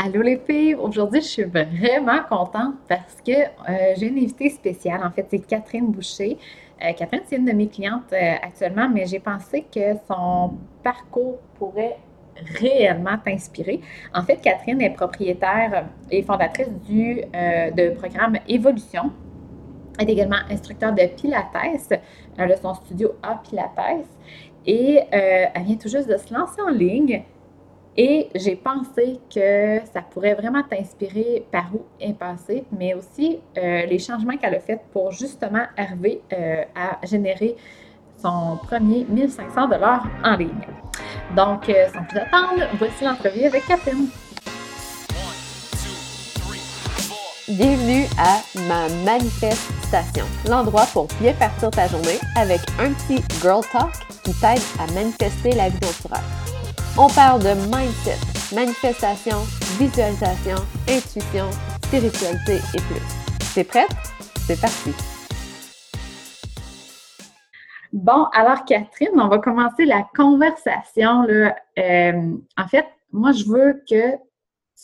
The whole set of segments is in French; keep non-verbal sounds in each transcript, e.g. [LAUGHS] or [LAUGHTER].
Allô les filles! Aujourd'hui, je suis vraiment contente parce que euh, j'ai une invitée spéciale. En fait, c'est Catherine Boucher. Euh, Catherine, c'est une de mes clientes euh, actuellement, mais j'ai pensé que son parcours pourrait réellement t'inspirer. En fait, Catherine est propriétaire et fondatrice du de programme Évolution. Elle est également instructeur de Pilates. A son studio A Pilates. Et elle vient tout juste de se lancer en ligne. Et j'ai pensé que ça pourrait vraiment t'inspirer par où est passé, mais aussi euh, les changements qu'elle a fait pour justement arriver euh, à générer son premier 1500 dollars en ligne. Donc, euh, sans plus attendre, voici l'entrevue avec Catherine. Bienvenue à ma manifestation, l'endroit pour bien partir ta journée avec un petit girl talk qui t'aide à manifester la vie rêves. On parle de mindset, manifestation, visualisation, intuition, spiritualité et plus. T'es prête? C'est parti! Bon, alors Catherine, on va commencer la conversation. Là. Euh, en fait, moi, je veux que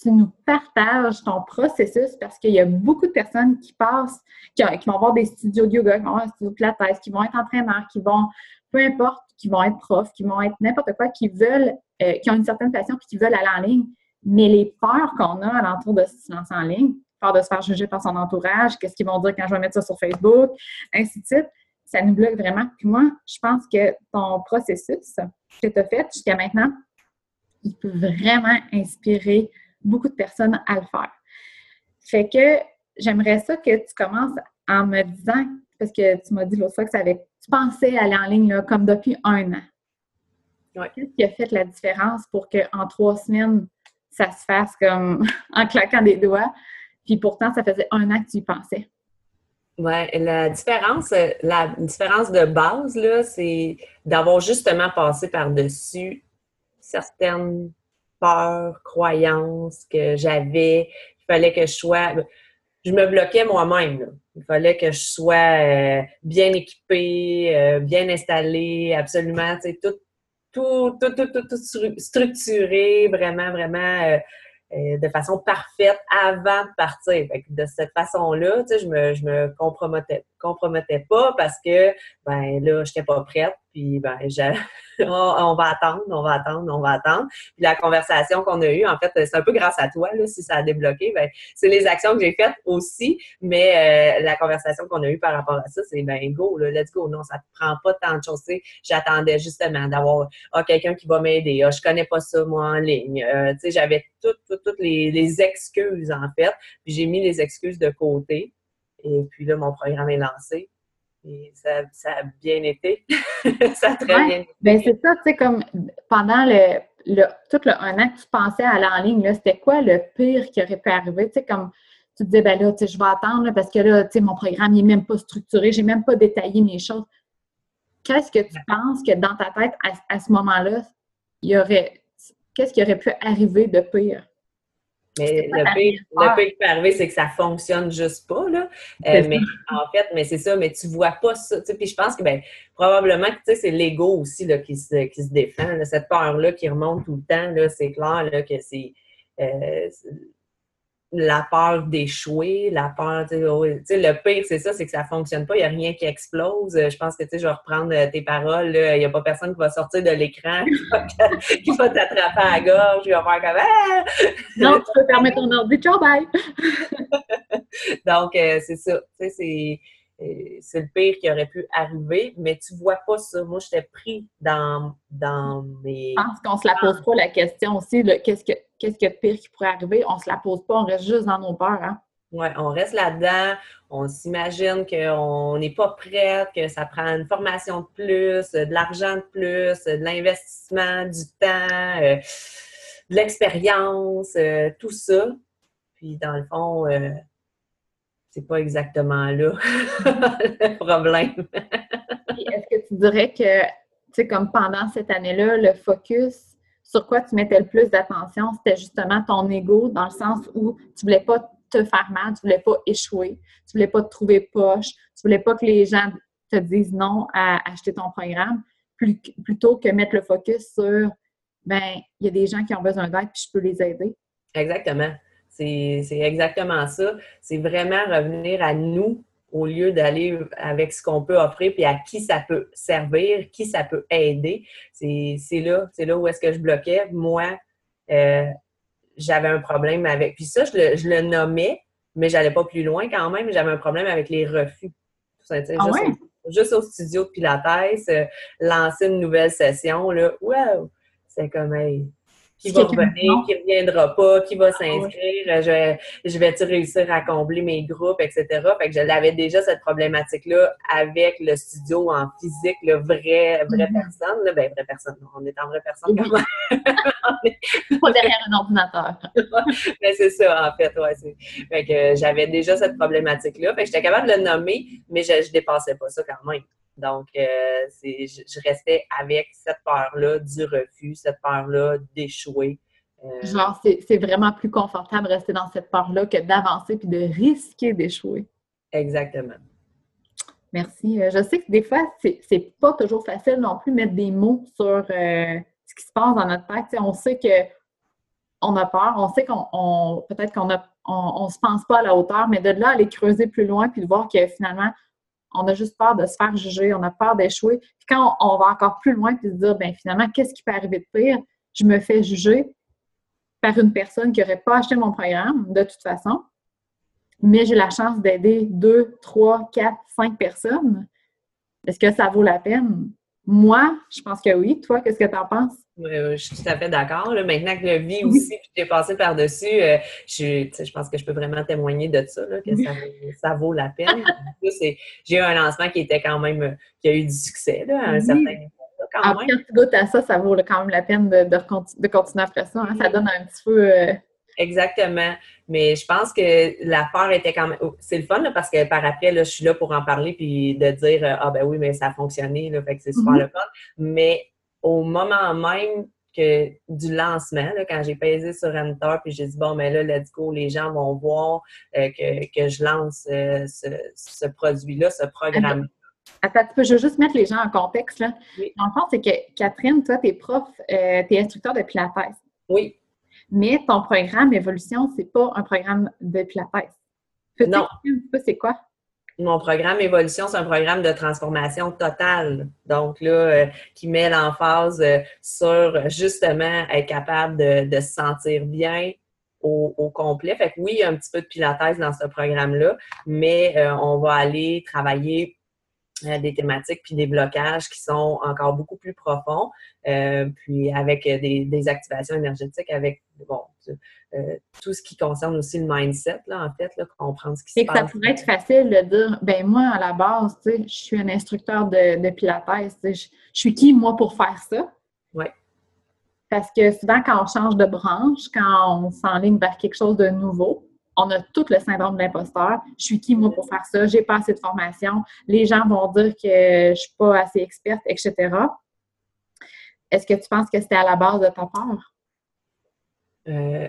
tu nous partages ton processus parce qu'il y a beaucoup de personnes qui passent, qui, vont avoir des studios de yoga, qui vont avoir un studio de pilates, qui vont être entraîneurs, qui vont, peu importe, qui vont être profs, qui vont être n'importe quoi, qui veulent euh, qui ont une certaine passion puis qui veulent aller en ligne. Mais les peurs qu'on a à l'entour de se lancer en ligne, peur de se faire juger par son entourage, qu'est-ce qu'ils vont dire quand je vais mettre ça sur Facebook, ainsi de suite, ça nous bloque vraiment. Puis moi, je pense que ton processus que tu as fait jusqu'à maintenant, il peut vraiment inspirer beaucoup de personnes à le faire. Fait que j'aimerais ça que tu commences en me disant, parce que tu m'as dit l'autre fois que ça avait, tu pensais aller en ligne là, comme depuis un an. Qu'est-ce qui a fait la différence pour qu'en trois semaines, ça se fasse comme [LAUGHS] en claquant des doigts, puis pourtant, ça faisait un an que tu y pensais? Oui, la différence, la différence de base, là, c'est d'avoir justement passé par-dessus certaines peurs, croyances que j'avais. Il fallait que je sois. Je me bloquais moi-même. Il fallait que je sois euh, bien équipée, euh, bien installée, absolument, tu sais, tout, tout, tout, tout, tout, structuré, vraiment, vraiment euh, euh, de façon parfaite avant de partir. de cette façon-là, tu sais, je me, je me compromettais, compromettais pas parce que, ben là, je n'étais pas prête. Puis, ben, [LAUGHS] on va attendre, on va attendre, on va attendre. Puis la conversation qu'on a eue, en fait, c'est un peu grâce à toi, là, si ça a débloqué. Ben, c'est les actions que j'ai faites aussi, mais euh, la conversation qu'on a eue par rapport à ça, c'est ben go, là, let's go. Non, ça ne prend pas tant de choses. J'attendais justement d'avoir ah, quelqu'un qui va m'aider. Ah, je connais pas ça, moi, en ligne. Euh, tu sais, j'avais toutes, toutes, toutes les excuses, en fait. Puis j'ai mis les excuses de côté. Et puis là, mon programme est lancé. Et ça, ça a bien été. [LAUGHS] ça a très bien été. Bien, c'est ça, tu sais, comme pendant le, le, tout le un an que tu pensais à aller en ligne, c'était quoi le pire qui aurait pu arriver? Tu sais, comme tu te disais, ben là, tu sais, je vais attendre parce que là, tu sais, mon programme n'est même pas structuré, j'ai même pas détaillé mes choses. Qu'est-ce que tu penses que dans ta tête, à, à ce moment-là, il y aurait. Qu'est-ce qui aurait pu arriver de pire? Mais le pire, le pire qui peut arriver, c'est que ça fonctionne juste pas, là. Euh, mais en fait, mais c'est ça, mais tu vois pas ça. Puis je pense que ben, probablement que c'est l'ego aussi là, qui, se, qui se défend. cette peur-là qui remonte tout le temps, là, c'est clair là, que c'est. Euh, la peur d'échouer, la peur, tu sais, le pire, c'est ça, c'est que ça fonctionne pas, il n'y a rien qui explose. Je pense que, tu sais, je vais reprendre euh, tes paroles, il n'y a pas personne qui va sortir de l'écran, [LAUGHS] qui va t'attraper à la gorge, il va faire comme ah! Non, tu peux fermer ton ordi, ciao, bye! [LAUGHS] Donc, euh, c'est ça, tu sais, c'est c'est le pire qui aurait pu arriver, mais tu vois pas ça. Moi, j'étais pris dans, dans mes. Je pense qu'on se la pose pas la question aussi, qu'est-ce que qu'est-ce que pire qui pourrait arriver? On se la pose pas, on reste juste dans nos peurs, hein? Oui, on reste là-dedans, on s'imagine qu'on n'est pas prête, que ça prend une formation de plus, de l'argent de plus, de l'investissement, du temps, euh, de l'expérience, euh, tout ça. Puis dans le fond, euh, c'est pas exactement là [LAUGHS] le problème. Est-ce que tu dirais que, tu sais, comme pendant cette année-là, le focus sur quoi tu mettais le plus d'attention, c'était justement ton ego, dans le sens où tu voulais pas te faire mal, tu voulais pas échouer, tu voulais pas te trouver poche, tu voulais pas que les gens te disent non à acheter ton programme, plutôt que mettre le focus sur, ben, il y a des gens qui ont besoin d'aide, puis je peux les aider. Exactement. C'est exactement ça. C'est vraiment revenir à nous au lieu d'aller avec ce qu'on peut offrir puis à qui ça peut servir, qui ça peut aider. C'est là, c'est là où est-ce que je bloquais. Moi, euh, j'avais un problème avec. Puis ça, je le, je le nommais, mais j'allais pas plus loin quand même. J'avais un problème avec les refus. Ah juste, au studio de Pilates, euh, lancer une nouvelle session, là, wow! C'est comme, hey, qui va revenir, qui ne reviendra pas, qui va ah s'inscrire, je, je vais-tu réussir à combler mes groupes, etc. Fait que je l'avais déjà cette problématique-là avec le studio en physique, le vrai, vraie mm-hmm. personne. Là, ben, vraie personne, on est en vraie personne quand même. [LAUGHS] pas derrière un ordinateur. Mais c'est ça, en fait, ouais. Fait que j'avais déjà cette problématique-là. Fait que j'étais capable de le nommer, mais je, je dépassais pas ça quand même. Donc, euh, je, restais avec cette peur-là du refus, cette peur-là d'échouer. Euh, Genre, c'est vraiment plus confortable de rester dans cette peur-là que d'avancer puis de risquer d'échouer. Exactement. Merci. Euh, je sais que des fois, c'est pas toujours facile non plus mettre des mots sur ce qui se passe dans notre tête. on sait que on a peur, on sait qu'on peut-être qu'on on, se pense pas à la hauteur, mais de là aller creuser plus loin puis de voir que finalement on a juste peur de se faire juger, on a peur d'échouer. Puis quand on, va encore plus loin, puis se dire, ben finalement, qu'est-ce qui peut arriver de pire? Je me fais juger par une personne qui n'aurait pas acheté mon programme, de toute façon, mais j'ai la chance d'aider deux, trois, quatre, cinq personnes. Est-ce que ça vaut la peine? Moi, je pense que oui. Toi, qu'est-ce que tu en penses? je suis tout à fait d'accord. Maintenant que je vis aussi, puis j'ai passé par-dessus, euh, je, je pense que je peux vraiment témoigner de ça, que [LAUGHS] ça, vaut la peine. j'ai eu un lancement qui était quand même, qui a eu du succès à un certain niveau. Quand, quand tu goûtes à ça, ça vaut quand même la peine de, de, continuer après ça. Hein. Ça donne un petit peu. Euh, Exactement. Mais je pense que la peur était quand même. Oh, c'est le fun parce que par après, là, je suis là pour en parler puis de dire Ah ben oui, mais ça a fonctionné, là, fait que c'est super mm-hmm. le fun. Mais au moment même que du lancement, quand j'ai pesé sur Enter, puis j'ai dit, bon, mais là, let's go, les gens vont voir euh, que, je lance euh, ce, produit-là, ce programme-là. Attends, je veux juste mettre les gens en contexte. Là. Oui. En fait, c'est que Catherine, toi, tu es prof, euh, tu es instructeur de Pilates. Oui. Mais ton programme Évolution, c'est pas un programme de Pilates. Non. C'est quoi? Mon programme Évolution, c'est un programme de transformation totale. Donc là, euh, qui met l'emphase euh, sur justement être capable de, se sentir bien au, complet. Fait que oui, il y a un petit peu de pilates dans ce programme-là, mais euh, on va aller travailler des thématiques puis des blocages qui sont encore beaucoup plus profonds, puis avec des, activations énergétiques, avec bon, euh, tout ce qui concerne aussi le mindset, là, en fait, là, comprendre ce qui se passe. Ça pourrait être facile de dire, ben moi, à la base, tu sais, je suis un instructeur de, de Pilates, je, je, suis qui, moi, pour faire ça? Oui. Parce que souvent, quand on change de branche, quand on s'enligne vers quelque chose de nouveau, on a tout le syndrome de l'imposteur. Je suis qui, moi, pour faire ça? J'ai pas assez de formation. Les gens vont dire que je suis pas assez experte, etc. Est-ce que tu penses que c'était à la base de ta peur? Euh,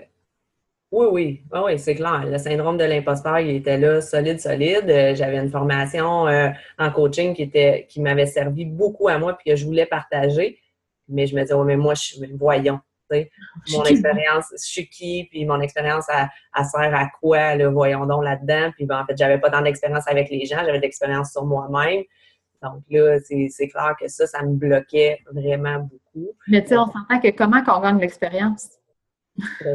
oui, oui, oui, c'est clair. Le syndrome de l'imposteur, il était là, solide, solide. Euh, j'avais une formation euh, en coaching qui était qui m'avait servi beaucoup à moi puis que je voulais partager. Mais je me disais, oui, mais moi, je suis voyons. Mon expérience, je suis qui, puis mon expérience, elle, sert à quoi, le voyons donc là-dedans. Puis ben, en fait, j'avais pas tant d'expérience avec les gens, j'avais de l'expérience sur moi-même. Donc là, c'est clair que ça, ça me bloquait vraiment beaucoup. Mais tu sais, on s'entend que comment qu'on gagne l'expérience?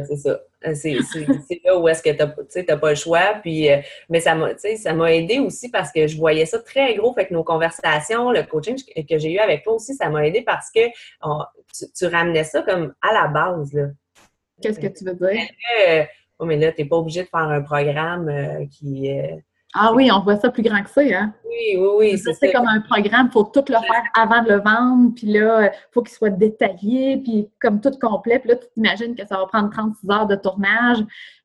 C'est ça. Euh, c'est là où est-ce que tu n'as pas le choix. Puis, euh, mais ça m'a aidé aussi parce que je voyais ça très gros. Fait que nos conversations, le coaching que j'ai eu avec toi aussi, ça m'a aidé parce que tu, ramenais ça comme à la base. Qu'est-ce que tu veux dire? Euh, oh, mais là, tu n'es pas obligé de faire un programme qui ah oui, on voit ça plus grand que ça, hein? Oui, oui, oui. C'est comme un programme, il faut tout le faire avant de le vendre, puis là, il faut qu'il soit détaillé, puis comme tout complet. Puis là, tu t'imagines que ça va prendre 36 heures de tournage,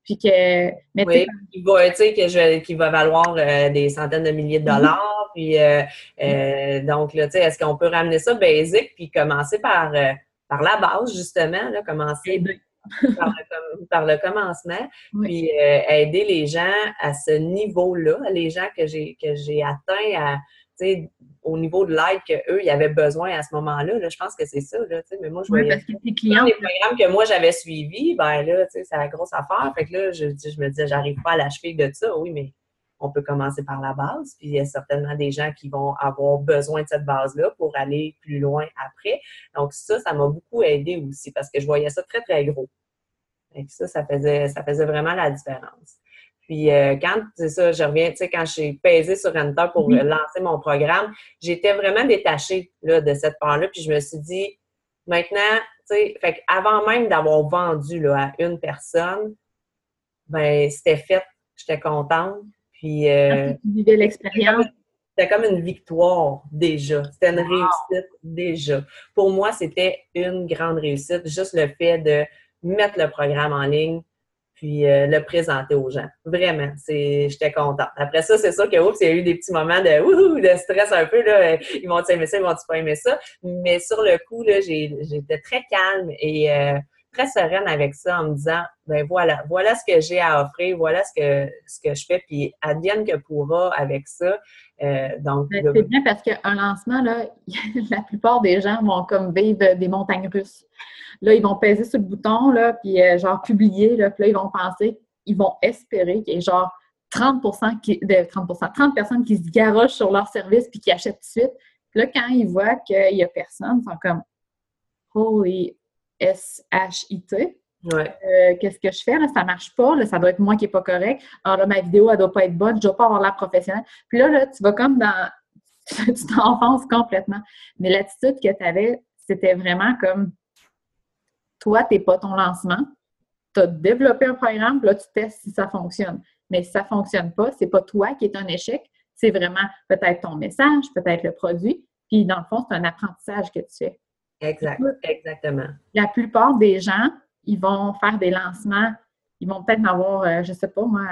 puis que... Mais oui, qui va, que qui va valoir euh, des centaines de milliers de mm-hmm. dollars, puis euh, euh, donc, là, tu sais, est-ce qu'on peut ramener ça basic, puis commencer par, par la base, justement, là, commencer... Par, le, commencement, puis euh, aider les gens à ce niveau-là, les gens que j'ai que j'ai atteints à au niveau de l'aide qu'eux, ils avaient besoin à ce moment-là. je pense que c'est ça. Là, mais moi, je oui, parce que tes clients. Les programmes que moi, j'avais suivis, ben là, c'est la grosse affaire. Fait que là, je, je me disais, j'arrive pas à la cheville de ça. Oui, mais on peut commencer par la base, puis il y a certainement des gens qui vont avoir besoin de cette base-là pour aller plus loin après. Donc ça, ça m'a beaucoup aidé aussi parce que je voyais ça très, très gros. Et ça, ça faisait, ça faisait vraiment la différence. Puis euh, quand, c'est ça, je reviens, tu sais, quand j'ai pesé sur Enter pour lancer mon programme, j'étais vraiment détachée là, de cette part-là. Puis je me suis dit, maintenant, tu sais, fait avant même d'avoir vendu là, à une personne, ben c'était fait, j'étais contente. Puis. Euh, tu vivais l'expérience. C'était comme une victoire déjà. C'était une réussite déjà. Pour moi, c'était une grande réussite. Juste le fait de mettre le programme en ligne, puis euh, le présenter aux gens. Vraiment, c'est, j'étais contente. Après ça, c'est sûr que oups, il y a eu des petits moments de, de stress un peu. Là. Ils vont-tu aimer ça, ils vont-tu pas aimer ça? Mais sur le coup, là, j'étais très calme et euh, très sereine avec ça en me disant, ben voilà, voilà ce que j'ai à offrir, voilà ce que, ce que je fais, puis advienne que pourra avec ça. Euh, donc, ben, c'est bien parce qu'un lancement, là, [LAUGHS] la plupart des gens vont comme vivre des montagnes russes. Là, ils vont peser sur le bouton, là, puis euh, genre publier, là, puis là, ils vont penser, ils vont espérer qu'il y ait genre 30 qui, de 30 30 personnes qui se garochent sur leur service puis qui achètent tout de suite. Puis là, quand ils voient qu'il n'y a personne, ils sont comme Holy S-H-I-T. Euh, qu'est-ce que je fais? Là, ça marche pas, là, ça doit être moi qui n'est pas correct. Alors là, ma vidéo, elle doit pas être bonne, je dois pas avoir l'air professionnel. Puis là, là, tu vas comme dans. [LAUGHS] tu t'enfonces complètement. Mais l'attitude que tu avais, c'était vraiment comme toi, tu n'es pas ton lancement. Tu as développé un programme, puis là, tu testes si ça fonctionne. Mais si ça ne fonctionne pas, c'est pas toi qui est un échec, c'est vraiment peut-être ton message, peut-être le produit. Puis dans le fond, c'est un apprentissage que tu fais. Exact, exactement. La plupart des gens, ils vont faire des lancements, ils vont peut-être avoir, euh, je ne sais pas moi,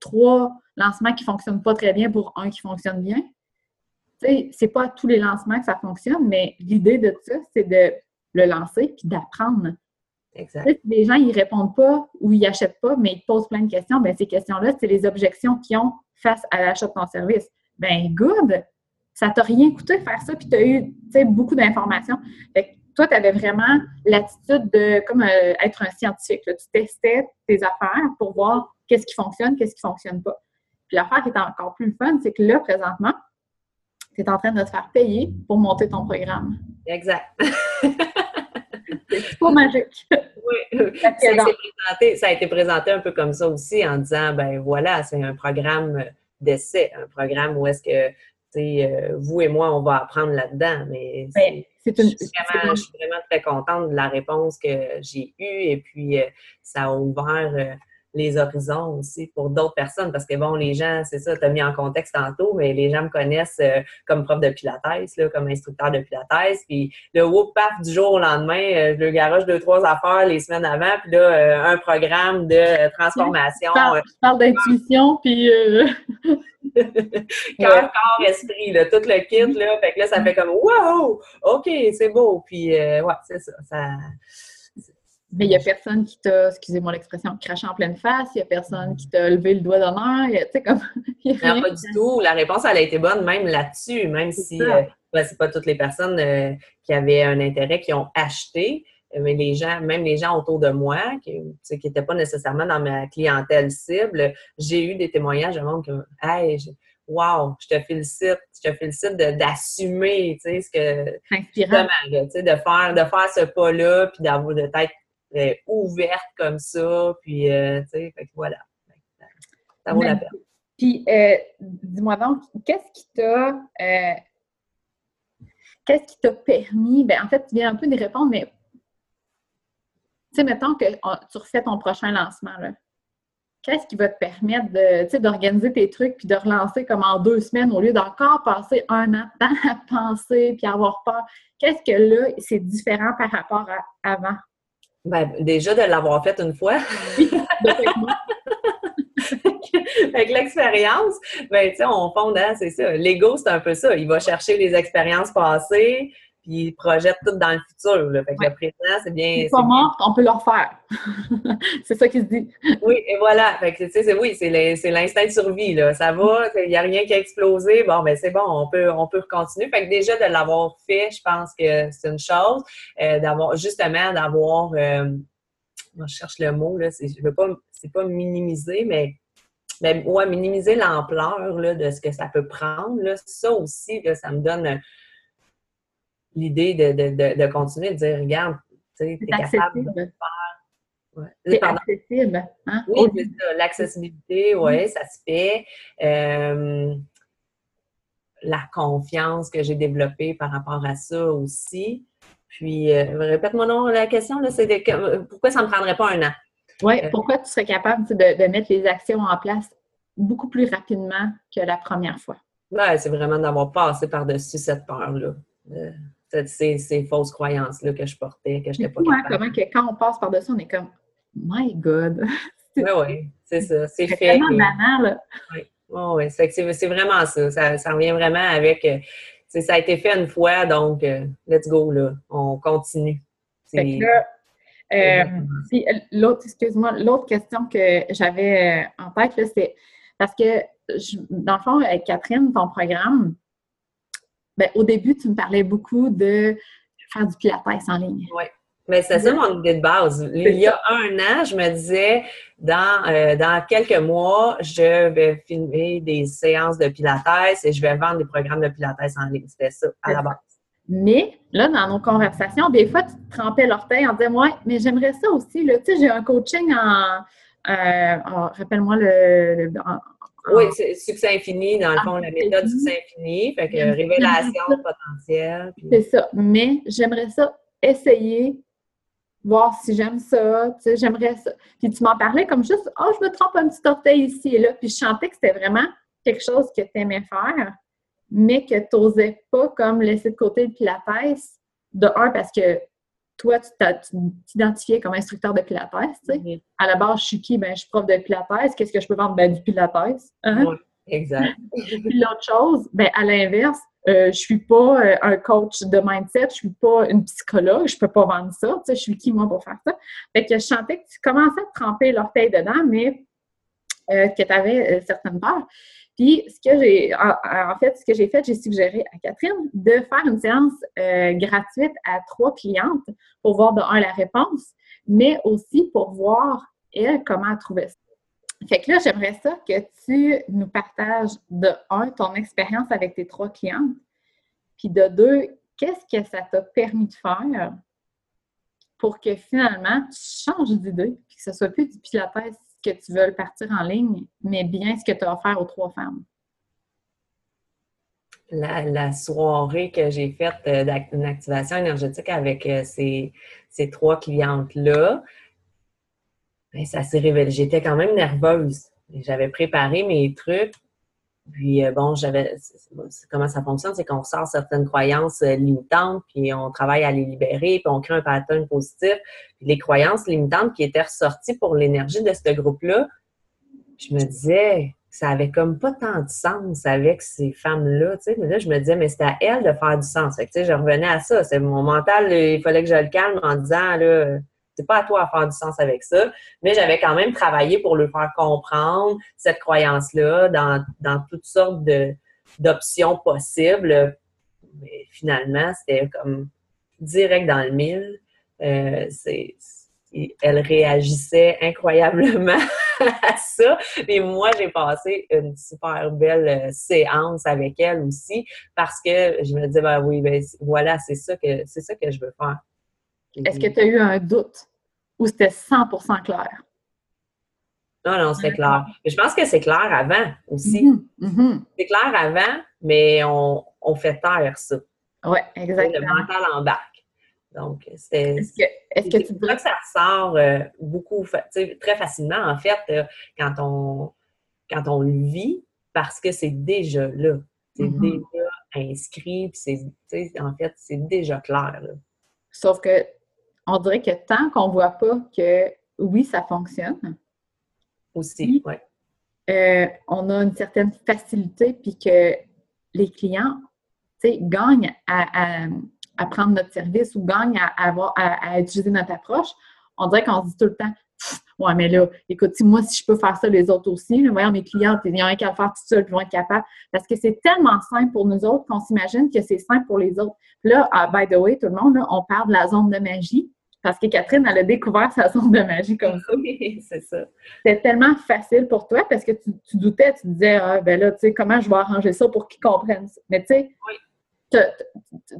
trois lancements qui ne fonctionnent pas très bien pour un qui fonctionne bien. Tu sais, c'est pas tous les lancements que ça fonctionne, mais l'idée de ça, c'est de le lancer puis d'apprendre. Exact. Si les gens ils répondent pas ou ils n'achètent pas, mais ils posent plein de questions, bien, ces questions-là, c'est les objections qu'ils ont face à l'achat de ton service. Ben good! Ça t'a rien coûté de faire ça, puis tu as eu beaucoup d'informations. toi, tu avais vraiment l'attitude de comme euh, être un scientifique. Tu testais tes affaires pour voir qu'est-ce qui fonctionne, qu'est-ce qui ne fonctionne pas. Puis l'affaire qui est encore plus fun, c'est que là, présentement, tu es en train de te faire payer pour monter ton programme. Exact. [LAUGHS] c'est pas magique. Oui, ça a, ça a, été présenté un peu comme ça aussi en disant, ben voilà, c'est un programme d'essai, un programme où est-ce que euh, vous et moi, on va apprendre là-dedans. Mais ben, c'est, une, je, suis vraiment, très contente de la réponse que j'ai eue et puis euh, ça a ouvert euh, les horizons aussi pour d'autres personnes. Parce que bon, les gens, c'est ça, tu as mis en contexte tantôt, mais les gens me connaissent euh, comme prof de Pilates, là, comme instructeur de Pilates. Puis le whoop paf du jour au lendemain, euh, je le garage deux, trois affaires les semaines avant, puis là, euh, un programme de transformation. Je parle, d'intuition, puis. [LAUGHS] Cœur, corps, esprit, là, tout le kit, là. Fait que là, ça fait comme Wow! OK, c'est beau. Puis ouais, c'est ça. ça mais il n'y a personne qui t'a, excusez-moi l'expression, craché en pleine face, il n'y a personne qui t'a levé le doigt d'honneur, tu sais, comme. [LAUGHS] non, pas du tout. La réponse, elle a été bonne même là-dessus, même si euh, ben, c'est pas toutes les personnes euh, qui avaient un intérêt qui ont acheté, mais les gens, même les gens autour de moi, qui n'étaient pas nécessairement dans ma clientèle cible, j'ai eu des témoignages de monde que, hey, wow, je te félicite, je te félicite d'assumer, tu sais, ce que. Inspirant. sais, de faire, de faire ce pas-là, puis d'avoir de tête euh, ouverte comme ça. Puis, euh, tu sais, voilà. Ça vaut la peine. Puis, euh, dis-moi donc, qu'est-ce qui t'a. qu'est-ce qui t'a permis? Ben, en fait, tu viens un peu de répondre, mais tu sais, mettons que tu refais ton prochain lancement, là. Qu'est-ce qui va te permettre de, d'organiser tes trucs puis de relancer comme en deux semaines au lieu d'encore passer un an [LAUGHS] à penser puis avoir peur? Qu'est-ce que là, c'est différent par rapport à avant? Ben, déjà de l'avoir fait une fois. Avec [LAUGHS] l'expérience, ben, tu sais, on fonde, hein, c'est ça. L'ego, c'est un peu ça. Il va chercher les expériences passées, puis ils projettent tout dans le futur. Là. Fait que le présent, c'est bien. C'est pas mort, on peut le refaire. [LAUGHS] c'est ça qui se dit. Oui, et voilà. Fait que, tu sais, oui, c'est l'instinct de survie. Là. Ça va, il n'y a rien qui a explosé. Bon, ben c'est bon, on peut, on peut continuer. Fait que déjà, de l'avoir fait, je pense que c'est une chose. Euh, d'avoir, justement, d'avoir. Euh, moi, je cherche le mot, là. Je veux pas. C'est pas minimiser, mais mais ouais, minimiser l'ampleur de ce que ça peut prendre, là, ça aussi, là, ça me donne l'idée de, de, de, continuer de dire, regarde, tu es capable de faire. Ouais. C'est accessible. Hein? Oui, c'est ça. L'accessibilité, oui, ça se fait. Euh, la confiance que j'ai développée par rapport à ça aussi. Puis, euh, répète-moi non, la question, c'est pourquoi ça ne me prendrait pas un an? Oui, euh, pourquoi tu serais capable de, de, mettre les actions en place beaucoup plus rapidement que la première fois? Oui, c'est vraiment d'avoir passé par-dessus cette peur-là ces, ces, fausses croyances-là que je portais, que je n'étais pas capable. comment que quand on passe par-dessus, on est comme « My God! [LAUGHS] » Oui, oui, c'est ça. C'est fait. C'est vraiment banal. Oui, oui, c'est vraiment ça. ça. ça. revient vraiment avec... Euh, ça a été fait une fois, donc euh, let's go, là. On continue. Fait euh, l'autre, excuse-moi, l'autre question que j'avais en tête, c'est parce que, dans le fond, Catherine, ton programme, ben, au début, tu me parlais beaucoup de faire du pilates en ligne. Oui. Mais c'est ça mon idée de base. Il y a un an, je me disais, dans, euh, dans quelques mois, je vais filmer des séances de pilates et je vais vendre des programmes de pilates en ligne. C'était ça, à la base. Mais là, dans nos conversations, des fois, tu te trempais l'orteil en disant Ouais, mais j'aimerais ça aussi. Tu sais, j'ai un coaching en. Euh, rappelle-moi le, oui, c'est succès infini, dans le fond, la méthode succès infini. Fait que révélation potentielle. C'est ça. Mais j'aimerais ça essayer, voir si j'aime ça. Tu sais, j'aimerais ça. Puis tu m'en parlais comme juste, oh, je me trompe un petit orteil ici et là. Puis je sentais que c'était vraiment quelque chose que tu aimais faire, mais que tu n'osais pas comme laisser de côté le pilates. De un, parce que toi, tu t'identifiais comme instructeur de Pilates, tu sais. À la base, je suis qui? Ben, je suis prof de Pilates. Qu'est-ce que je peux vendre? Ben, du Pilates. Hein? Oui, exact. [LAUGHS] Puis l'autre chose, ben, à l'inverse, euh, je suis pas euh, un coach de mindset, je suis pas une psychologue, je peux pas vendre ça, tu sais, je suis qui, moi, pour faire ça? Fait que je sentais que tu commençais à tremper l'orteil dedans, mais euh, que tu avais certaines peurs. Puis, ce que j'ai, en, fait, ce que j'ai fait, j'ai suggéré à Catherine de faire une séance euh, gratuite à trois clientes pour voir de un la réponse, mais aussi pour voir elle comment elle trouvait ça. Fait que là, j'aimerais ça que tu nous partages de un ton expérience avec tes trois clientes, puis de deux, qu'est-ce que ça t'a permis de faire pour que finalement tu changes d'idée, puis que ce soit plus du pilates que tu veux partir en ligne, mais bien ce que tu as offert aux trois femmes? La, soirée que j'ai faite euh, d'une activation énergétique avec euh, ces, trois clientes-là, ben, ça s'est révélé. J'étais quand même nerveuse. J'avais préparé mes trucs, puis euh, bon, j'avais comment ça fonctionne, c'est qu'on sort certaines croyances euh, limitantes, puis on travaille à les libérer, puis on crée un pattern positif. Puis les croyances limitantes qui étaient ressorties pour l'énergie de ce groupe-là, je me disais, ça avait comme pas tant de sens avec ces femmes-là. Mais là, je me disais, mais c'est à elles de faire du sens. Fait que, tu sais, je revenais à ça. C'est mon mental, il fallait que je le calme en disant, là, c'est pas à toi à faire du sens avec ça, mais j'avais quand même travaillé pour le faire comprendre cette croyance-là dans, dans toutes sortes d'options possibles. Mais finalement, c'était comme direct dans le mille. Euh, elle réagissait incroyablement [LAUGHS] à ça. Et moi, j'ai passé une super belle euh, séance avec elle aussi parce que je me disais, ben oui, ben voilà, c'est ça que c'est ça que je veux faire. Est-ce que tu as eu un doute ou c'était 100% clair? Non, non, c'était clair. je pense que c'est clair avant aussi. Mm-hmm, mm-hmm. C'est clair avant, mais on, fait taire ça. Oui, exactement. Le mental embarque. Donc, c'est. Est-ce que, est que tu dirais que ça sort euh, beaucoup, très facilement, en fait, euh, quand, on, quand on le vit, parce que c'est déjà là. C'est mm-hmm. déjà inscrit, puis c'est, en fait, c'est déjà clair. Sauf que on dirait que tant qu'on ne voit pas que oui, ça fonctionne. Aussi, oui. Euh, on a une certaine facilité, puis que les clients gagnent à, à prendre notre service ou gagnent à, avoir, à, utiliser notre approche, on dirait qu'on se dit tout le temps Ouais, mais là, écoute, moi, si je peux faire ça, les autres aussi, là, voyons, mes clients, il y a un qu'à le faire tout seul, ils vont être capables. Parce que c'est tellement simple pour nous autres qu'on s'imagine que c'est simple pour les autres. là, ah, by the way, tout le monde, on parle de la zone de magie. Parce que Catherine, elle a découvert sa zone de magie comme ça. [LAUGHS] Oui, c'est ça. C'était tellement facile pour toi parce que tu, doutais, tu disais, ah, ben là, tu sais, comment je vais arranger ça pour qu'ils comprennent ça. Mais tu sais,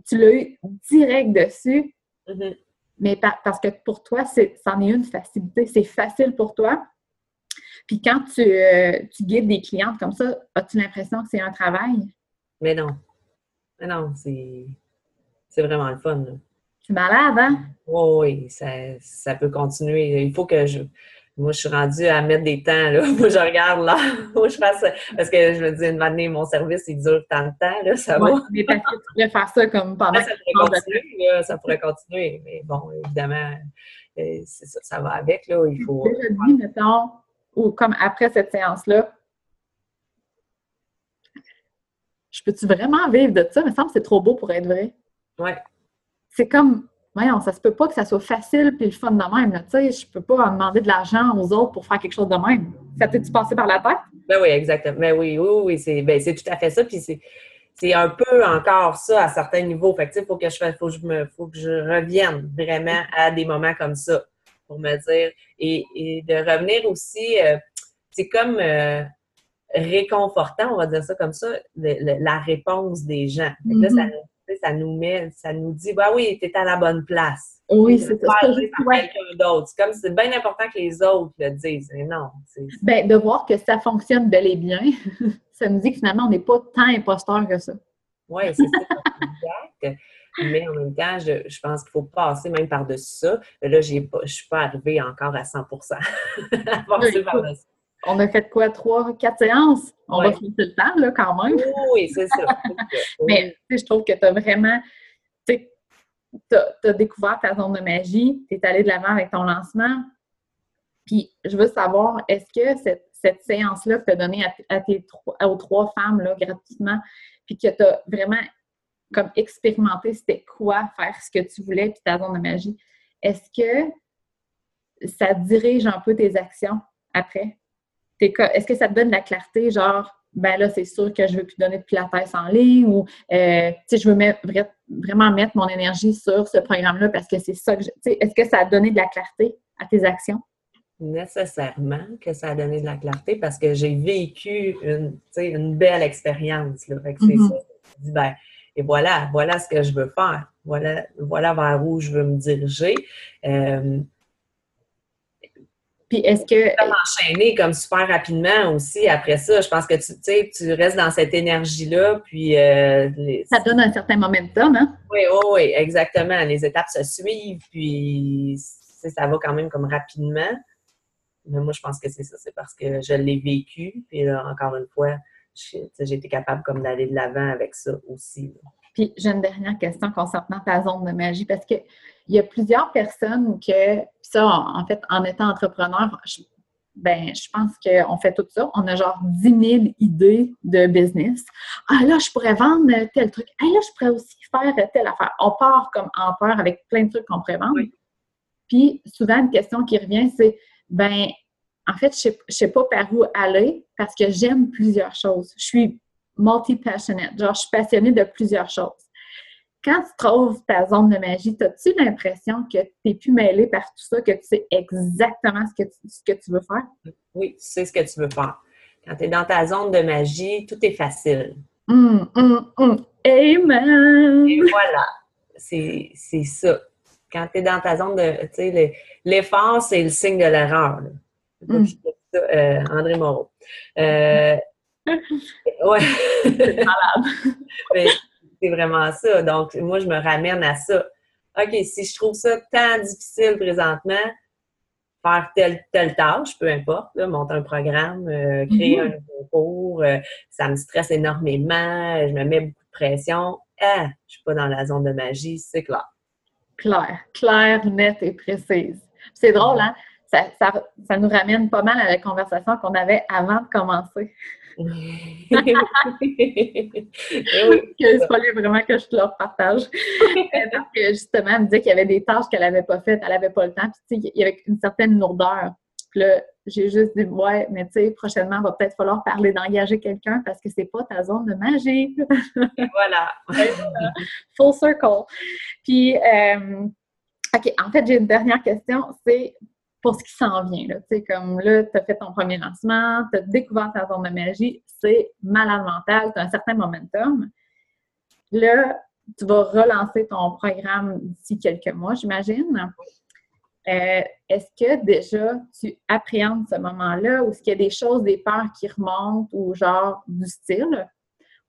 tu l'as eu direct dessus. Mm-hmm. Mais parce que pour toi, c'en est, une facilité. C'est facile pour toi. Puis quand tu, euh, tu guides des clientes comme ça, as-tu l'impression que c'est un travail? Mais non. Mais non, c'est vraiment le fun. C'est malade, hein? oui, ça, ça peut continuer. Il faut que je moi, je suis rendue à mettre des temps, là. [LAUGHS] Moi, je regarde là. Moi, [LAUGHS] je fasse. Parce que je me dis, une année, mon service, il dure tant de temps, là. Ça va. Mais parce que tu pourrais faire ça comme pendant. ça pourrait continuer, là, Ça pourrait continuer. Mais bon, évidemment, euh, ça, ça va avec, là. Il faut. Je dis, mettons, ou comme après cette séance-là, je peux-tu vraiment vivre de ça? Il me semble que c'est trop beau pour être vrai. Oui. C'est comme voyons, ça se peut pas que ça soit facile puis le fun de même. Tu sais, je peux pas demander de l'argent aux autres pour faire quelque chose de même. Ça t'est-tu passé par la tête? Ben oui, exactement. Ben oui, oui, oui, c'est ben, tout à fait ça. Puis c'est un peu encore ça à certains niveaux. Fait que, il faut que je faut que je me, faut que je revienne vraiment à des moments comme ça pour me dire et, de revenir aussi, euh, c'est comme euh, réconfortant, on va dire ça comme ça, la réponse des gens. là, ça, ça nous met, ça nous dit, bah oui, tu es à la bonne place. Oui, c'est ça. [LAUGHS] quelqu'un d'autre. C'est comme c'est bien important que les autres le disent. Mais non. Ben, de voir que ça fonctionne bel et bien, [LAUGHS] ça nous dit que finalement, on n'est pas tant imposteur que ça. Oui, c'est ça. Mais en même temps, je, pense qu'il faut passer même par-dessus ça. là, je ne suis pas arrivée encore à 100 [LAUGHS] à passer par-dessus on a fait quoi, trois, quatre séances? On va finir le temps, là, quand même. Oui, [LAUGHS] c'est ça. Mais je trouve que tu as vraiment, tu as, découvert ta zone de magie, tu es allé de l'avant avec ton lancement. Puis, je veux savoir, est-ce que cette, séance-là que tu as donnée à, tes aux trois femmes, là, gratuitement, puis que tu as vraiment comme expérimenté c'était quoi faire ce que tu voulais, puis ta zone de magie, est-ce que ça dirige un peu tes actions après? Est-ce que ça te donne de la clarté, genre, ben là, c'est sûr que je veux plus donner de pilates en ligne ou, euh, tu sais, je veux vraiment mettre mon énergie sur ce programme-là parce que c'est ça que je, tu sais, est-ce que ça a donné de la clarté à tes actions? Nécessairement que ça a donné de la clarté parce que j'ai vécu une, une belle expérience, là. Fait que c'est mm-hmm. ça. Je dis, ben, et voilà, voilà ce que je veux faire. Voilà, voilà vers où je veux me diriger. Euh, puis est-ce que. Comme enchaîner comme super rapidement aussi après ça. Je pense que tu sais, tu restes dans cette énergie-là, puis. Euh, ça donne un certain momentum, hein? Oui, oui, oui, exactement. Les étapes se suivent, puis ça va quand même comme rapidement. Mais moi, je pense que c'est ça, c'est parce que je l'ai vécu. Puis là, encore une fois, j'ai été capable comme d'aller de l'avant avec ça aussi. Puis j'ai une dernière question concernant ta zone de magie, parce qu'il y a plusieurs personnes que ça, en fait, en étant entrepreneur, je, ben, je pense qu'on fait tout ça. On a genre 10 000 idées de business. Ah là, je pourrais vendre tel truc. Ah là, je pourrais aussi faire telle affaire. On part comme en peur avec plein de trucs qu'on pourrait vendre. Puis souvent, une question qui revient, c'est ben, en fait, je ne sais, sais, pas par où aller parce que j'aime plusieurs choses. Je suis multi-passionate. Genre, je suis passionnée de plusieurs choses quand tu trouves ta zone de magie, as-tu l'impression que tu n'es plus mêlé par tout ça, que tu sais exactement ce que tu, ce que tu veux faire? Oui, tu sais ce que tu veux faire. Quand tu es dans ta zone de magie, tout est facile. Hum, hum, hum. Amen! Et voilà, c'est ça. Quand tu es dans ta zone de. Tu sais, l'effort, c'est le signe de l'erreur. Euh, André Moreau. Euh, [LAUGHS] ouais. Malade. [LAUGHS] c'est vraiment ça. Donc, moi, je me ramène à ça. OK, si je trouve ça tant difficile présentement, faire telle, telle tâche, peu importe, monter un programme, euh, créer mm-hmm. un nouveau cours, euh, ça me stresse énormément, je me mets beaucoup de pression. Ah, je suis pas dans la zone de magie, c'est clair. Claire, claire, nette et précise. C'est drôle, hein? Ça, ça, nous ramène pas mal à la conversation qu'on avait avant de commencer. oui. [LAUGHS] [LAUGHS] C'est pas vraiment que je te leur partage. Parce que justement, elle me disait qu'il y avait des tâches qu'elle n'avait pas faites, elle n'avait pas le temps. Puis, il y avait une certaine lourdeur. Puis là, j'ai juste dit, ouais, mais tu sais, prochainement, il va peut-être falloir parler d'engager quelqu'un parce que c'est pas ta zone de magie. [LAUGHS] voilà. Full circle. Puis, euh, OK, en fait, j'ai une dernière question. C'est pour ce qui s'en vient. Là. Tu sais, comme là, tu as fait ton premier lancement, tu as découvert ta zone de magie, c'est malade mental, tu as un certain momentum. Là, tu vas relancer ton programme d'ici quelques mois, j'imagine. Euh, est-ce que déjà tu appréhendes ce moment-là ou est-ce qu'il y a des choses, des peurs qui remontent ou genre du style?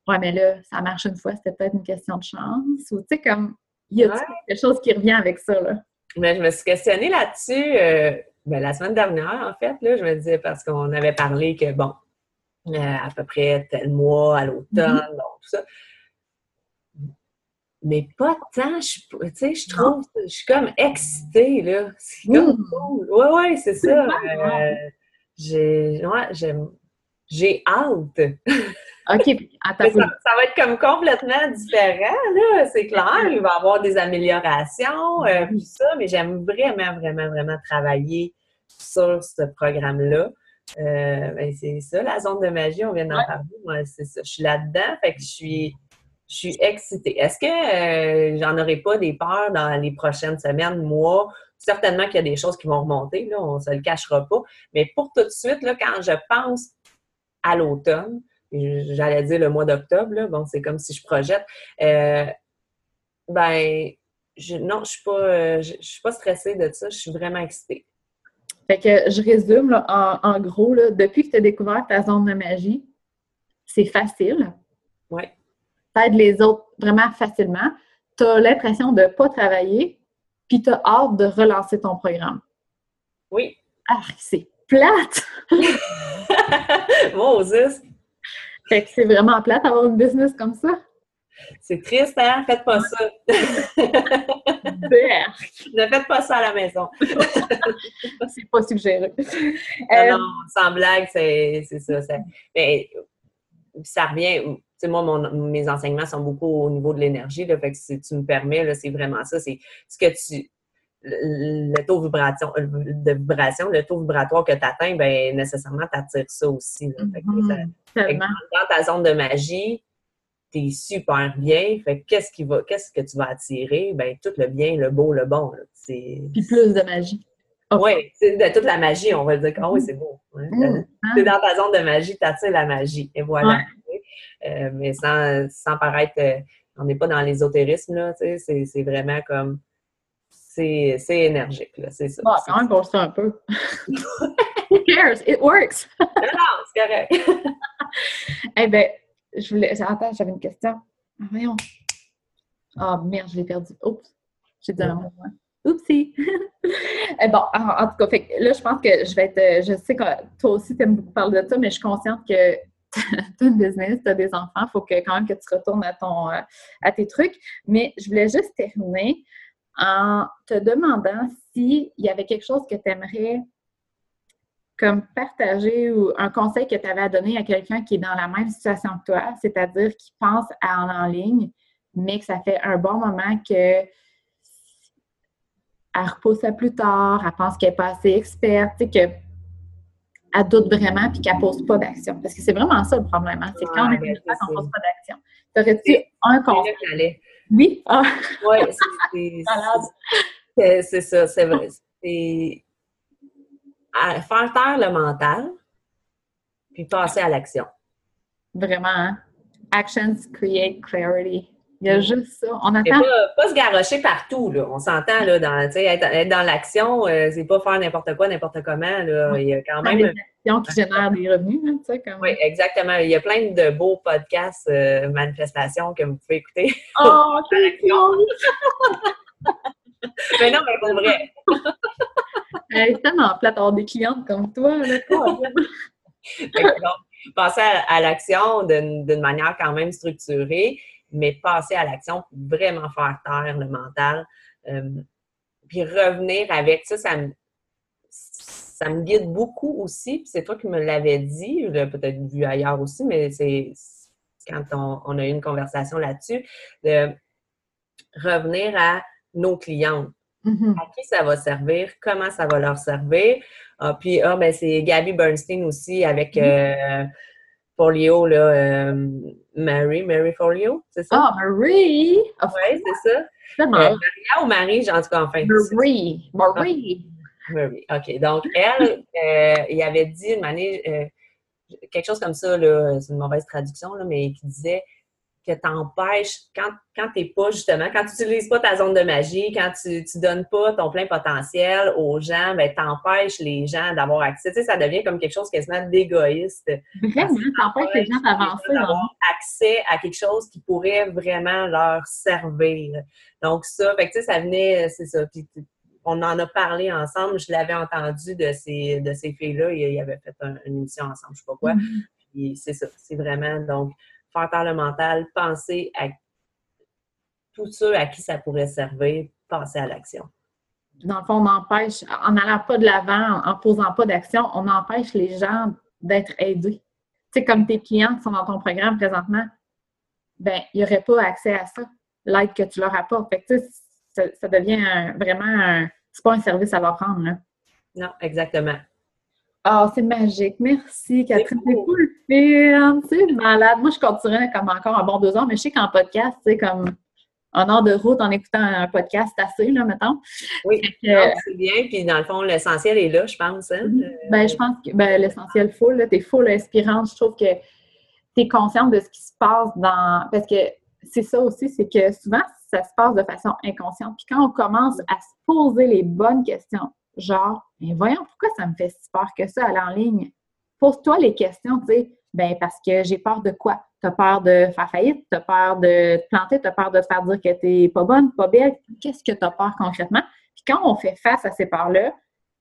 Ouais, mais là, ça marche une fois, c'était peut-être une question de chance. Ou tu sais, comme, il y a quelque chose qui revient avec ça, là? Mais je me suis questionnée là-dessus euh, ben, la semaine dernière, en fait. Là, je me disais, parce qu'on avait parlé que, bon, euh, à peu près tel mois, à l'automne, mm-hmm. tout ça mais pas tant. Je, tu sais, je trouve, je suis comme excitée, là. C'est comme mmh. cool. Ouais, ouais, c'est ça. Euh, j'ai, ouais, j'ai hâte. [LAUGHS] OK. Ça, ça, va être comme complètement différent, là. C'est clair, il va y avoir des améliorations, euh, tout ça, mais j'aime vraiment, vraiment, vraiment travailler sur ce programme-là. Euh, ben, c'est ça, la zone de magie, on vient d'en parler. Moi, c'est ça. Je suis là-dedans, fait que je suis je suis excitée. Est-ce que euh, j'en aurai pas des peurs dans les prochaines semaines, mois? Certainement qu'il y a des choses qui vont remonter, là, on ne se le cachera pas. Mais pour tout de suite, là, quand je pense à l'automne, j'allais dire le mois d'octobre, bon, c'est comme si je projette, euh, ben, je, non, je ne euh, je, suis pas stressée de ça, je suis vraiment excitée. Fait que je résume, là, en, en, gros, là, depuis que tu as découvert ta zone de magie, c'est facile. Oui t'aides les autres vraiment facilement, tu as l'impression de ne pas travailler, puis tu as hâte de relancer ton programme. Oui. Ah, c'est plate! [LAUGHS] Moses! Fait que c'est vraiment plate d'avoir une business comme ça. C'est triste, hein? Faites pas ça. ne faites pas ça à la maison. c'est pas suggéré. Non, non, sans blague, c'est ça. Mais ça revient sais, moi, mes enseignements sont beaucoup au niveau de l'énergie. Fait que si tu me permets, c'est vraiment ça. C'est ce que tu. Le, taux vibration, euh, de vibration, le taux vibratoire que tu atteins, ben, nécessairement, tu attires ça aussi. Mm-hmm. dans ta zone de magie, tu es super bien. Fait qu'est-ce qui va, qu'est-ce que tu vas attirer? Ben, tout le bien, le beau, le bon. Puis plus de magie. Oui, de toute la magie, on va dire que oui, c'est beau. Mm-hmm. Tu es dans ta zone de magie, tu attires la magie. Et voilà. Euh, mais sans, sans paraître, euh, on n'est pas dans l'ésotérisme, là, c'est vraiment comme, c'est énergique, là, c'est ça. Bon, quand même, un peu. [LAUGHS] Who cares? It works! non, non, c'est correct. [LAUGHS] eh bien, je voulais, attends, j'avais une question. Ah, voyons. Ah, oh, merde, je l'ai perdu. Oups, j'ai dit un mot. Oupsie! [LAUGHS] Eh bon, en, tout cas, fait, là, je pense que je vais être. Je sais que toi aussi, tu aimes beaucoup parler de ça, mais je suis consciente que tu as une business, tu as des enfants, il faut que, quand même que tu retournes à, ton, euh, à tes trucs. Mais je voulais juste terminer en te demandant s'il y avait quelque chose que tu aimerais comme partager ou un conseil que tu avais à donner à quelqu'un qui est dans la même situation que toi, c'est-à-dire qui pense à en, en ligne, mais que ça fait un bon moment que elle repousse à plus tard, elle pense qu'elle n'est pas assez experte, que elle doute vraiment puis qu'elle pose pas d'action. Parce que c'est vraiment ça le problème. Hein? C'est quand on est qu'on pose pas d'action. T'aurais-tu un conseil? Oui? Ah. Oui, [LAUGHS] c'est ça, c'est vrai. C'est faire taire le mental puis passer à l'action. Vraiment, hein? Actions create clarity. Il y a juste ça. On attend. Pas, pas, se garrocher partout, là. On s'entend, là, dans, être, être dans l'action, euh, c'est pas faire n'importe quoi, n'importe comment, là. Il y a quand même. Qui génèrent des revenus, hein, tu sais, comme... Oui, exactement. Il y a plein de beaux podcasts, euh, manifestations que vous pouvez écouter. [LAUGHS] Oh, [LAUGHS] mais non, mais pour vrai. [LAUGHS] c'est tellement plate d'avoir des clientes comme toi, là. passer à, à l'action d'une manière quand même structurée mais passer à l'action pour vraiment faire taire le mental. Euh, puis revenir avec ça, ça me, ça me guide beaucoup aussi. Puis c'est toi qui me l'avais dit, je l'ai peut-être vu ailleurs aussi, mais c'est quand on, a eu une conversation là-dessus, de revenir à nos clientes. Mm-hmm. À qui ça va servir, comment ça va leur servir. Ah, puis, ah, ben, c'est Gabby Bernstein aussi avec Mm-hmm. euh, Folio, là, euh, Mary, Mary Folio, c'est ça? Ah, Marie! Oui, c'est ça. Euh, Maria ou Marie, en tout cas, enfin. Marie! Marie! Murray. OK. Donc, elle, euh, il avait dit une année, euh, quelque chose comme ça, là, c'est une mauvaise traduction, là, mais qui disait que t'empêches, quand, quand t'es pas, justement, quand tu n'utilises pas ta zone de magie, quand tu ne donnes pas ton plein potentiel aux gens, ben, t'empêches les gens d'avoir accès. Tu sais, ça devient comme quelque chose quasiment d'égoïste. Vraiment, t'empêches les gens d'avancer d'avoir accès à quelque chose qui pourrait vraiment leur servir. Donc, ça, fait que, tu sais, ça venait, c'est ça. Puis, tu- on en a parlé ensemble. Je l'avais entendu de ces, de ces filles-là. Ils, avaient fait un- une émission ensemble, je sais pas quoi. Mhm. Puis c'est ça. C'est vraiment, donc, faire taire le mental, penser à tous ceux à qui ça pourrait servir, penser à l'action. dans le fond, on empêche, en n'allant pas de l'avant, en posant pas d'action, on empêche les gens d'être aidés. Tu sais, comme tes clients qui sont dans ton programme présentement, ben, il n'y aurait pas accès à ça, l'aide que tu leur apportes. Fait que, tu sais, ça, ça devient un- vraiment un. C'est pas un service à leur rendre, là. Non, exactement. Ah, c'est magique. Merci, Catherine. C'est cool. film. C'est malade. Moi, je continuerais comme encore un bon deux heures, mais je sais qu'en podcast, c'est comme un heure de route en écoutant un podcast assez, là, mettons. Oui, c'est bien. Puis dans le fond, l'essentiel est là, je pense. Hein? Euh, Ben, je pense que ben, l'essentiel full, t'es full inspirante. Je trouve que tu es consciente de ce qui se passe dans. Parce que c'est ça aussi, c'est que souvent, ça se passe de façon inconsciente. Puis quand on commence à se poser les bonnes questions, genre, mais voyons, pourquoi ça me fait si peur que ça aller en ligne? Pose-toi les questions, tu sais, ben parce que j'ai peur de quoi? T'as peur de faire faillite, t'as peur de te planter, t'as peur de te faire dire que t'es pas bonne, pas belle? Qu'est-ce que t'as peur concrètement? Puis quand on fait face à ces peurs-là,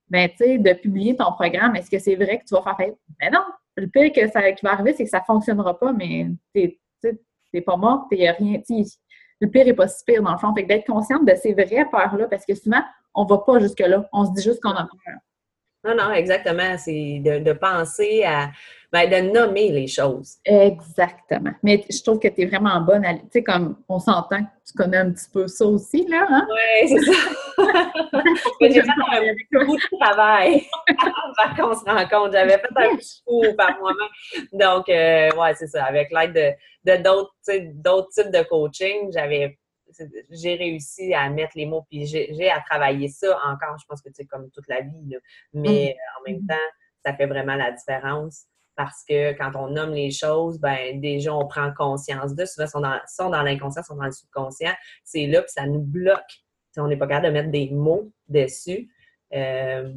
ben, tu sais, de publier ton programme, est-ce que c'est vrai que tu vas faire faillite? Ben non! Le pire que ça, qui va arriver, c'est que ça ne fonctionnera pas, mais t'es, t'es pas mort, t'es rien. Le pire est pas si pire, dans le fond. Fait que d'être consciente de ces vraies peurs-là, parce que souvent, on va pas jusque-là. On se dit juste qu'on a peur. Non, non, exactement. C'est de, de penser à. Ben, de nommer les choses. Exactement. Mais je trouve que tu es vraiment bonne à. Tu sais, comme on s'entend que tu connais un petit peu ça aussi, là, hein? Oui, c'est ça. [LAUGHS] J'ai fait un beaucoup de travail avant qu'on se rencontre. J'avais fait un petit coup par moi-même. Donc, euh, ouais, c'est ça. Avec l'aide de, de d'autres, d'autres types de coaching, j'avais j'ai réussi à mettre les mots, puis j'ai à travailler ça encore. Je pense que c'est comme toute la vie, là. mais euh, en même temps, ça fait vraiment la différence parce que quand on nomme les choses, ben déjà, on prend conscience de. Souvent, sont dans, sont dans l'inconscient, sont dans le subconscient. C'est là que ça nous bloque. Si on n'est pas capable de mettre des mots dessus. Euh,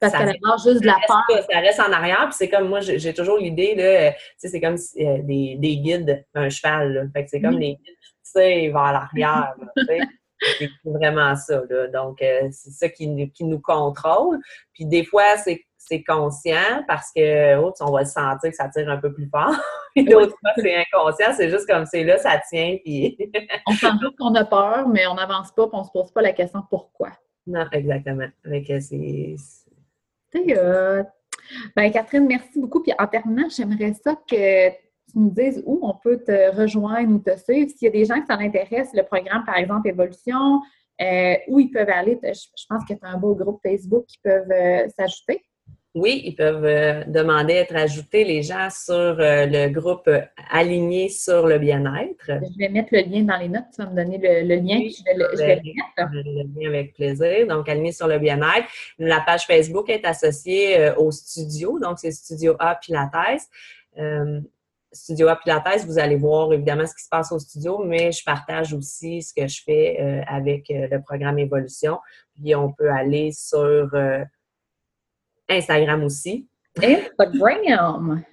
Parce reste- base, juste de la peur. ça reste en arrière, puis c'est comme moi, j'ai toujours l'idée, là, euh, tu sais, c'est comme euh, des, des guides d'un cheval, là. Fait que c'est comme Mhm. les guides vers l'arrière. [LAUGHS] C'est vraiment ça, là. Donc, euh, c'est ça qui, nous- qui nous contrôle. Puis des fois, c'est conscient parce que, oups, on va le sentir que ça tire un peu plus fort. [LAUGHS] Puis d'autres fois, c'est inconscient. C'est juste comme c'est là, ça tient, puis... [LAUGHS] On sent juste qu'on a peur, mais on n'avance pas, puis on se pose pas la question pourquoi. non, exactement. C'est... Hot. Ben, Catherine, merci beaucoup. Puis en terminant, j'aimerais ça que tu nous dises où on peut te rejoindre ou te suivre. S'il y a des gens qui s'en intéressent, le programme, par exemple, Évolution, euh, où ils peuvent aller. Je, je pense que tu as un beau groupe Facebook qui peuvent euh, s'ajouter. Oui, ils peuvent euh, demander à être ajoutés, les gens, sur le groupe Aligné sur le bien-être. Je vais mettre le lien dans les notes. Tu vas me donner le, le lien, je vais le, je vais le mettre. Le lien avec plaisir. Donc, Aligné sur le bien-être. La page Facebook est associée au studio, donc c'est Studio A Pilates. Studio Pilates, vous allez voir évidemment ce qui se passe au studio, mais je partage aussi ce que je fais euh, avec euh, le programme Évolution. Puis on peut aller sur euh, Instagram aussi. Instagram.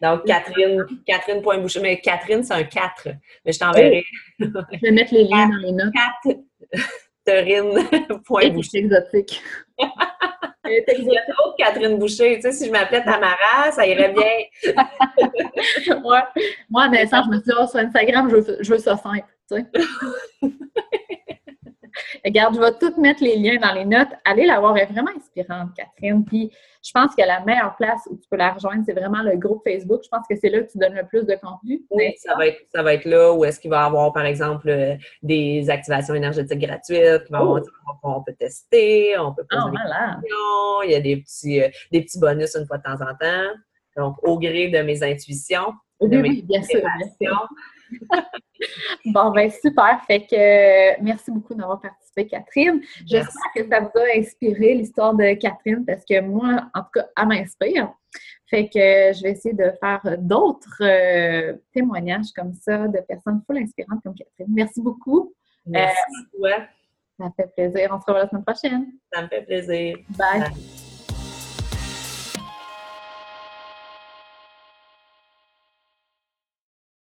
Donc, Catherine, Catherine.boucher. Mais Catherine, c'est un 4. Mais je t'enverrai Je vais mettre les liens dans les notes. Catherine.boucher. [LAUGHS] C'est exotique. [LAUGHS] D'autres Catherine Boucher. Tu sais, si je m'appelais Tamara, ça irait bien. [LAUGHS] Ouais. Moi, à naissance, je me suis dit, oh, sur Instagram, je veux, je veux ça simple. Tu sais. [LAUGHS] Regarde, je vais tout mettre les liens dans les notes. Allez la voir, elle est vraiment inspirante, Catherine. Puis je pense que la meilleure place où tu peux la rejoindre, c'est vraiment le groupe Facebook. Je pense que c'est là que tu donnes le plus de contenu. Oui, ça va être, ça va être là où est-ce qu'il va y avoir, par exemple, euh, des activations énergétiques gratuites. Oh. On, peut tester, on peut poser oh, des questions. Il y a des petits, euh, des petits bonus une fois de temps en temps. Donc, au gré de mes intuitions. Oui, oui, bien sûr. [LAUGHS] bon, ben super. Fait que euh, merci beaucoup d'avoir participé, Catherine. J'espère que ça vous a inspiré l'histoire de Catherine parce que moi, en tout cas, elle m'inspire. Fait que je vais essayer de faire d'autres euh, témoignages comme ça de personnes full inspirantes comme Catherine. Merci beaucoup. Merci. Euh, Ça fait plaisir. On se revoit la semaine prochaine. Ça me fait plaisir. Bye.